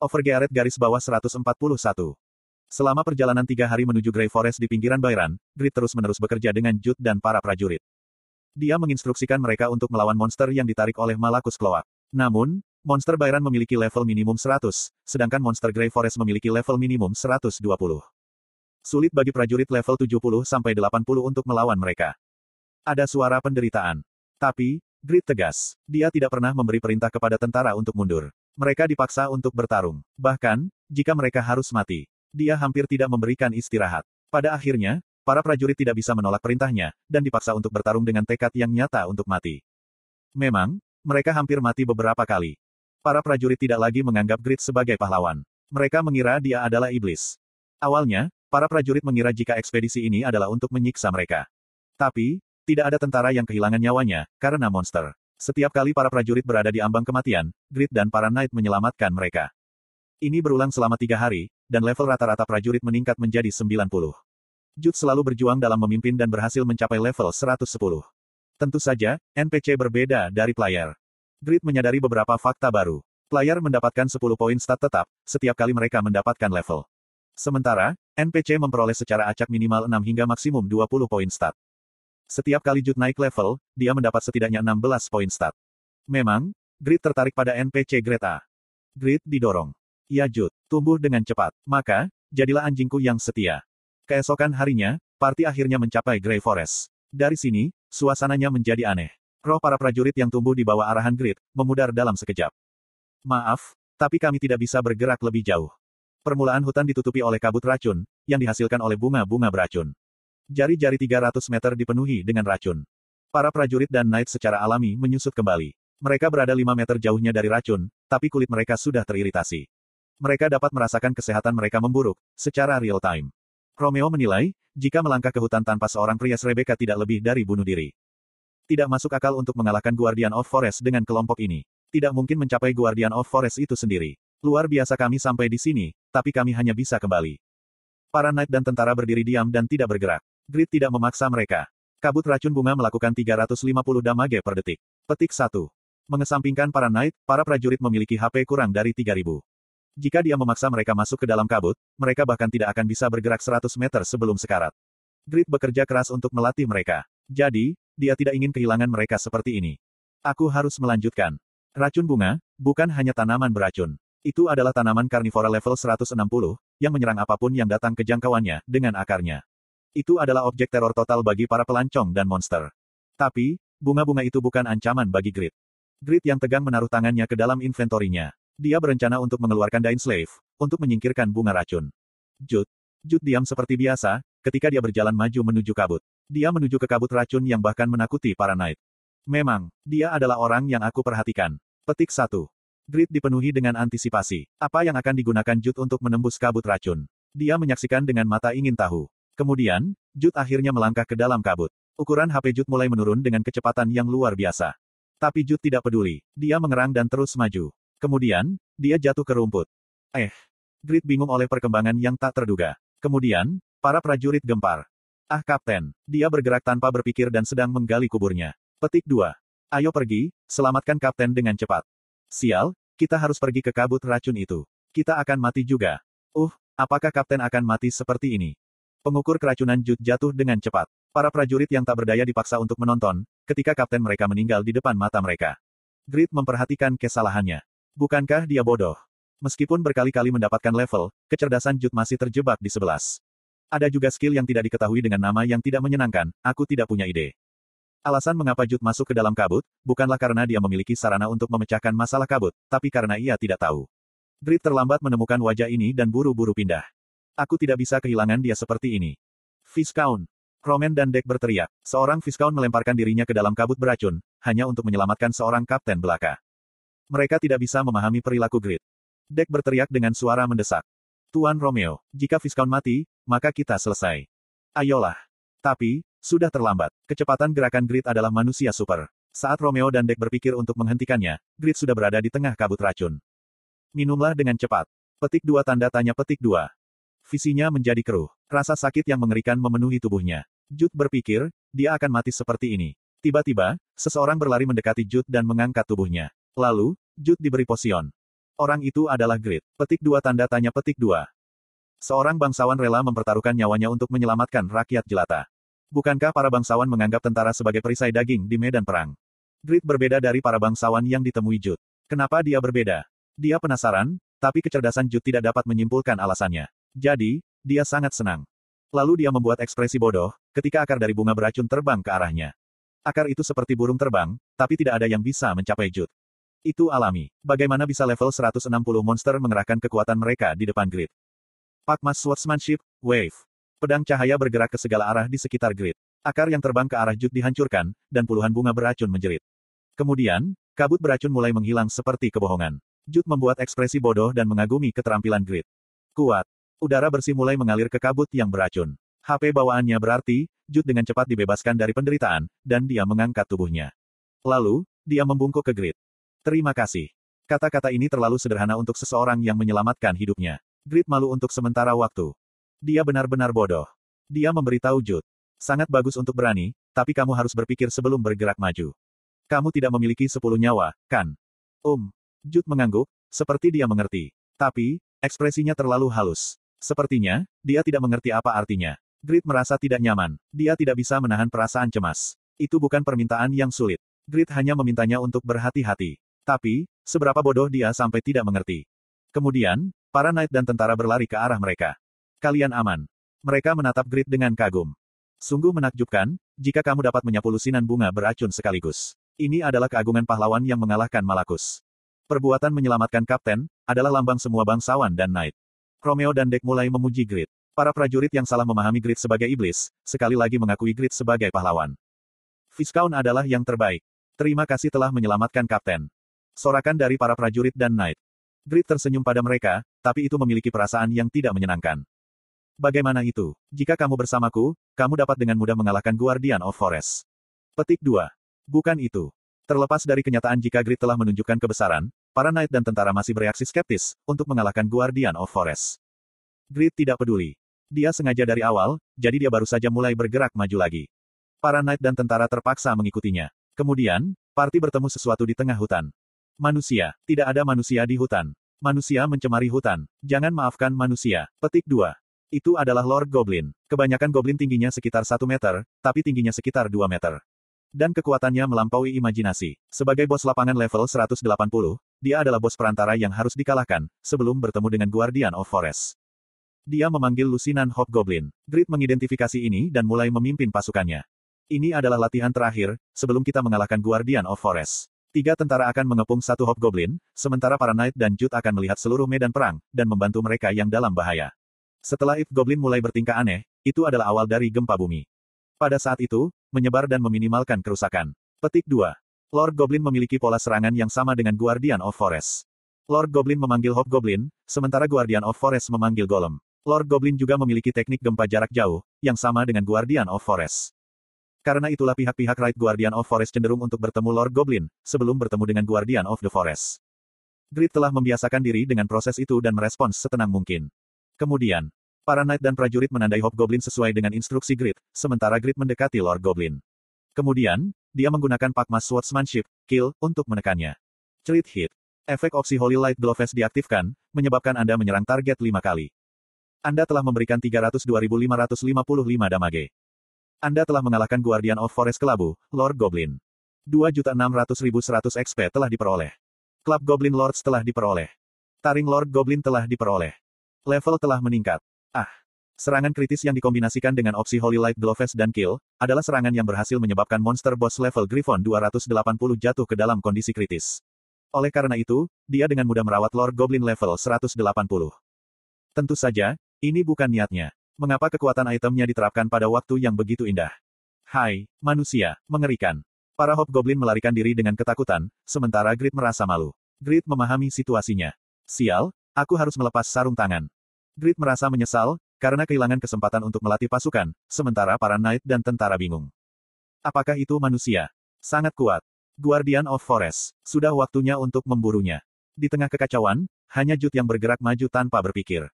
Overgearet garis bawah 141. Selama perjalanan tiga hari menuju Grey Forest di pinggiran Bayran, Grid terus-menerus bekerja dengan Jut dan para prajurit. Dia menginstruksikan mereka untuk melawan monster yang ditarik oleh Malakus Kloak. Namun, monster Bayran memiliki level minimum 100, sedangkan monster Grey Forest memiliki level minimum 120. Sulit bagi prajurit level 70-80 untuk melawan mereka. Ada suara penderitaan. Tapi, Grid tegas. Dia tidak pernah memberi perintah kepada tentara untuk mundur. Mereka dipaksa untuk bertarung. Bahkan, jika mereka harus mati, dia hampir tidak memberikan istirahat. Pada akhirnya, para prajurit tidak bisa menolak perintahnya, dan dipaksa untuk bertarung dengan tekad yang nyata untuk mati. Memang, mereka hampir mati beberapa kali. Para prajurit tidak lagi menganggap Grid sebagai pahlawan. Mereka mengira dia adalah iblis. Awalnya, para prajurit mengira jika ekspedisi ini adalah untuk menyiksa mereka. Tapi, tidak ada tentara yang kehilangan nyawanya, karena monster. Setiap kali para prajurit berada di ambang kematian, Grid dan para knight menyelamatkan mereka. Ini berulang selama tiga hari, dan level rata-rata prajurit meningkat menjadi 90. Jut selalu berjuang dalam memimpin dan berhasil mencapai level 110. Tentu saja, NPC berbeda dari player. Grid menyadari beberapa fakta baru. Player mendapatkan 10 poin stat tetap, setiap kali mereka mendapatkan level. Sementara, NPC memperoleh secara acak minimal 6 hingga maksimum 20 poin stat. Setiap kali Jut naik level, dia mendapat setidaknya 16 poin stat. Memang, Grid tertarik pada NPC Grade A. Grid didorong. Ya Jut, tumbuh dengan cepat. Maka, jadilah anjingku yang setia. Keesokan harinya, party akhirnya mencapai Grey Forest. Dari sini, suasananya menjadi aneh. Roh para prajurit yang tumbuh di bawah arahan Grid, memudar dalam sekejap. Maaf, tapi kami tidak bisa bergerak lebih jauh. Permulaan hutan ditutupi oleh kabut racun, yang dihasilkan oleh bunga-bunga beracun. Jari-jari 300 meter dipenuhi dengan racun. Para prajurit dan knight secara alami menyusut kembali. Mereka berada 5 meter jauhnya dari racun, tapi kulit mereka sudah teriritasi. Mereka dapat merasakan kesehatan mereka memburuk, secara real time. Romeo menilai, jika melangkah ke hutan tanpa seorang pria Rebecca tidak lebih dari bunuh diri. Tidak masuk akal untuk mengalahkan Guardian of Forest dengan kelompok ini. Tidak mungkin mencapai Guardian of Forest itu sendiri. Luar biasa kami sampai di sini, tapi kami hanya bisa kembali. Para knight dan tentara berdiri diam dan tidak bergerak. Grid tidak memaksa mereka. Kabut racun bunga melakukan 350 damage per detik. Petik 1. Mengesampingkan para knight, para prajurit memiliki HP kurang dari 3000. Jika dia memaksa mereka masuk ke dalam kabut, mereka bahkan tidak akan bisa bergerak 100 meter sebelum sekarat. Grid bekerja keras untuk melatih mereka. Jadi, dia tidak ingin kehilangan mereka seperti ini. Aku harus melanjutkan. Racun bunga, bukan hanya tanaman beracun. Itu adalah tanaman karnivora level 160, yang menyerang apa pun yang datang ke jangkauannya, dengan akarnya. Itu adalah objek teror total bagi para pelancong dan monster. Tapi, bunga-bunga itu bukan ancaman bagi Grid. Grid yang tegang menaruh tangannya ke dalam inventorinya. Dia berencana untuk mengeluarkan Dain Slave, untuk menyingkirkan bunga racun. Jut. Jut diam seperti biasa, ketika dia berjalan maju menuju kabut. Dia menuju ke kabut racun yang bahkan menakuti para knight. Memang, dia adalah orang yang aku perhatikan. Petik 1. Grid dipenuhi dengan antisipasi. Apa yang akan digunakan Jut untuk menembus kabut racun? Dia menyaksikan dengan mata ingin tahu. Kemudian, Jut akhirnya melangkah ke dalam kabut. Ukuran HP Jut mulai menurun dengan kecepatan yang luar biasa. Tapi Jut tidak peduli. Dia mengerang dan terus maju. Kemudian, dia jatuh ke rumput. Eh. Grid bingung oleh perkembangan yang tak terduga. Kemudian, para prajurit gempar. Ah kapten, dia bergerak tanpa berpikir dan sedang menggali kuburnya. Petik 2. Ayo pergi, selamatkan kapten dengan cepat. Sial, kita harus pergi ke kabut racun itu. Kita akan mati juga. Uh, apakah kapten akan mati seperti ini? Pengukur keracunan Jut jatuh dengan cepat. Para prajurit yang tak berdaya dipaksa untuk menonton, ketika kapten mereka meninggal di depan mata mereka. Grid memperhatikan kesalahannya. Bukankah dia bodoh? Meskipun berkali-kali mendapatkan level, kecerdasan Jut masih terjebak di sebelas. Ada juga skill yang tidak diketahui dengan nama yang tidak menyenangkan, aku tidak punya ide. Alasan mengapa Jut masuk ke dalam kabut, bukanlah karena dia memiliki sarana untuk memecahkan masalah kabut, tapi karena ia tidak tahu. Grid terlambat menemukan wajah ini dan buru-buru pindah. Aku tidak bisa kehilangan dia seperti ini. Viscount. Roman dan Deck berteriak. Seorang Viscount melemparkan dirinya ke dalam kabut beracun, hanya untuk menyelamatkan seorang kapten belaka. Mereka tidak bisa memahami perilaku Grid. Deck berteriak dengan suara mendesak. Tuan Romeo, jika Viscount mati, maka kita selesai. Ayolah. Tapi, sudah terlambat. Kecepatan gerakan Grid adalah manusia super. Saat Romeo dan Deck berpikir untuk menghentikannya, Grid sudah berada di tengah kabut racun. Minumlah dengan cepat. Petik dua tanda tanya petik dua. Visinya menjadi keruh. Rasa sakit yang mengerikan memenuhi tubuhnya. Jut berpikir, dia akan mati seperti ini. Tiba-tiba, seseorang berlari mendekati Jut dan mengangkat tubuhnya. Lalu, Jut diberi posion. Orang itu adalah Grid. Petik dua tanda tanya petik dua. Seorang bangsawan rela mempertaruhkan nyawanya untuk menyelamatkan rakyat jelata. Bukankah para bangsawan menganggap tentara sebagai perisai daging di medan perang? Grid berbeda dari para bangsawan yang ditemui Jud. Kenapa dia berbeda? Dia penasaran, tapi kecerdasan Jud tidak dapat menyimpulkan alasannya. Jadi, dia sangat senang. Lalu dia membuat ekspresi bodoh, ketika akar dari bunga beracun terbang ke arahnya. Akar itu seperti burung terbang, tapi tidak ada yang bisa mencapai Jud. Itu alami. Bagaimana bisa level 160 monster mengerahkan kekuatan mereka di depan grid? Pakmas Swordsmanship, Wave. Pedang cahaya bergerak ke segala arah di sekitar grid. Akar yang terbang ke arah Jud dihancurkan, dan puluhan bunga beracun menjerit. Kemudian, kabut beracun mulai menghilang seperti kebohongan. Jud membuat ekspresi bodoh dan mengagumi keterampilan grid. Kuat. Udara bersih mulai mengalir ke kabut yang beracun. HP bawaannya berarti, Jud dengan cepat dibebaskan dari penderitaan, dan dia mengangkat tubuhnya. Lalu, dia membungkuk ke grid. Terima kasih. Kata-kata ini terlalu sederhana untuk seseorang yang menyelamatkan hidupnya. Grit malu untuk sementara waktu. Dia benar-benar bodoh. Dia memberitahu Jud. Sangat bagus untuk berani, tapi kamu harus berpikir sebelum bergerak maju. Kamu tidak memiliki sepuluh nyawa, kan? Um. Jud mengangguk, seperti dia mengerti. Tapi, ekspresinya terlalu halus. Sepertinya, dia tidak mengerti apa artinya. Grit merasa tidak nyaman. Dia tidak bisa menahan perasaan cemas. Itu bukan permintaan yang sulit. Grit hanya memintanya untuk berhati-hati. Tapi, seberapa bodoh dia sampai tidak mengerti. Kemudian, para knight dan tentara berlari ke arah mereka. Kalian aman. Mereka menatap Grid dengan kagum. Sungguh menakjubkan, jika kamu dapat menyapu lusinan bunga beracun sekaligus. Ini adalah keagungan pahlawan yang mengalahkan Malakus. Perbuatan menyelamatkan kapten, adalah lambang semua bangsawan dan knight. Romeo dan Dek mulai memuji Grid. Para prajurit yang salah memahami Grid sebagai iblis, sekali lagi mengakui Grid sebagai pahlawan. Viscount adalah yang terbaik. Terima kasih telah menyelamatkan kapten. Sorakan dari para prajurit dan knight. Grit tersenyum pada mereka, tapi itu memiliki perasaan yang tidak menyenangkan. Bagaimana itu? Jika kamu bersamaku, kamu dapat dengan mudah mengalahkan Guardian of Forest. Petik 2. Bukan itu. Terlepas dari kenyataan jika Grit telah menunjukkan kebesaran, para knight dan tentara masih bereaksi skeptis untuk mengalahkan Guardian of Forest. Grit tidak peduli. Dia sengaja dari awal, jadi dia baru saja mulai bergerak maju lagi. Para knight dan tentara terpaksa mengikutinya. Kemudian, party bertemu sesuatu di tengah hutan. Manusia. Tidak ada manusia di hutan. Manusia mencemari hutan. Jangan maafkan manusia. Petik 2. Itu adalah Lord Goblin. Kebanyakan goblin tingginya sekitar 1 meter, tapi tingginya sekitar 2 meter. Dan kekuatannya melampaui imajinasi. Sebagai bos lapangan level 180, dia adalah bos perantara yang harus dikalahkan, sebelum bertemu dengan Guardian of Forest. Dia memanggil lusinan Hobgoblin. Grit mengidentifikasi ini dan mulai memimpin pasukannya. Ini adalah latihan terakhir, sebelum kita mengalahkan Guardian of Forest. Tiga tentara akan mengepung satu Hobgoblin, sementara para Knight dan Jut akan melihat seluruh medan perang, dan membantu mereka yang dalam bahaya. Setelah If Goblin mulai bertingkah aneh, itu adalah awal dari gempa bumi. Pada saat itu, menyebar dan meminimalkan kerusakan. Petik 2. Lord Goblin memiliki pola serangan yang sama dengan Guardian of Forest. Lord Goblin memanggil Hobgoblin, sementara Guardian of Forest memanggil Golem. Lord Goblin juga memiliki teknik gempa jarak jauh, yang sama dengan Guardian of Forest. Karena itulah pihak-pihak Right Guardian of Forest cenderung untuk bertemu Lord Goblin, sebelum bertemu dengan Guardian of the Forest. Grid telah membiasakan diri dengan proses itu dan merespons setenang mungkin. Kemudian, para knight dan prajurit menandai Hobgoblin sesuai dengan instruksi Grid, sementara Grid mendekati Lord Goblin. Kemudian, dia menggunakan Pakmas Swordsmanship, Kill, untuk menekannya. Cerit Hit. Efek opsi Holy Light Gloves diaktifkan, menyebabkan Anda menyerang target lima kali. Anda telah memberikan 302.555 damage. Anda telah mengalahkan Guardian of Forest Kelabu, Lord Goblin. 2.600.100 XP telah diperoleh. Club Goblin Lords telah diperoleh. Taring Lord Goblin telah diperoleh. Level telah meningkat. Ah. Serangan kritis yang dikombinasikan dengan opsi Holy Light Gloves dan Kill, adalah serangan yang berhasil menyebabkan monster boss level Griffon 280 jatuh ke dalam kondisi kritis. Oleh karena itu, dia dengan mudah merawat Lord Goblin level 180. Tentu saja, ini bukan niatnya. Mengapa kekuatan itemnya diterapkan pada waktu yang begitu indah? Hai, manusia, mengerikan. Para Hobgoblin melarikan diri dengan ketakutan, sementara Grid merasa malu. Grid memahami situasinya. Sial, aku harus melepas sarung tangan. Grid merasa menyesal, karena kehilangan kesempatan untuk melatih pasukan, sementara para knight dan tentara bingung. Apakah itu manusia? Sangat kuat. Guardian of Forest. Sudah waktunya untuk memburunya. Di tengah kekacauan, hanya Jut yang bergerak maju tanpa berpikir.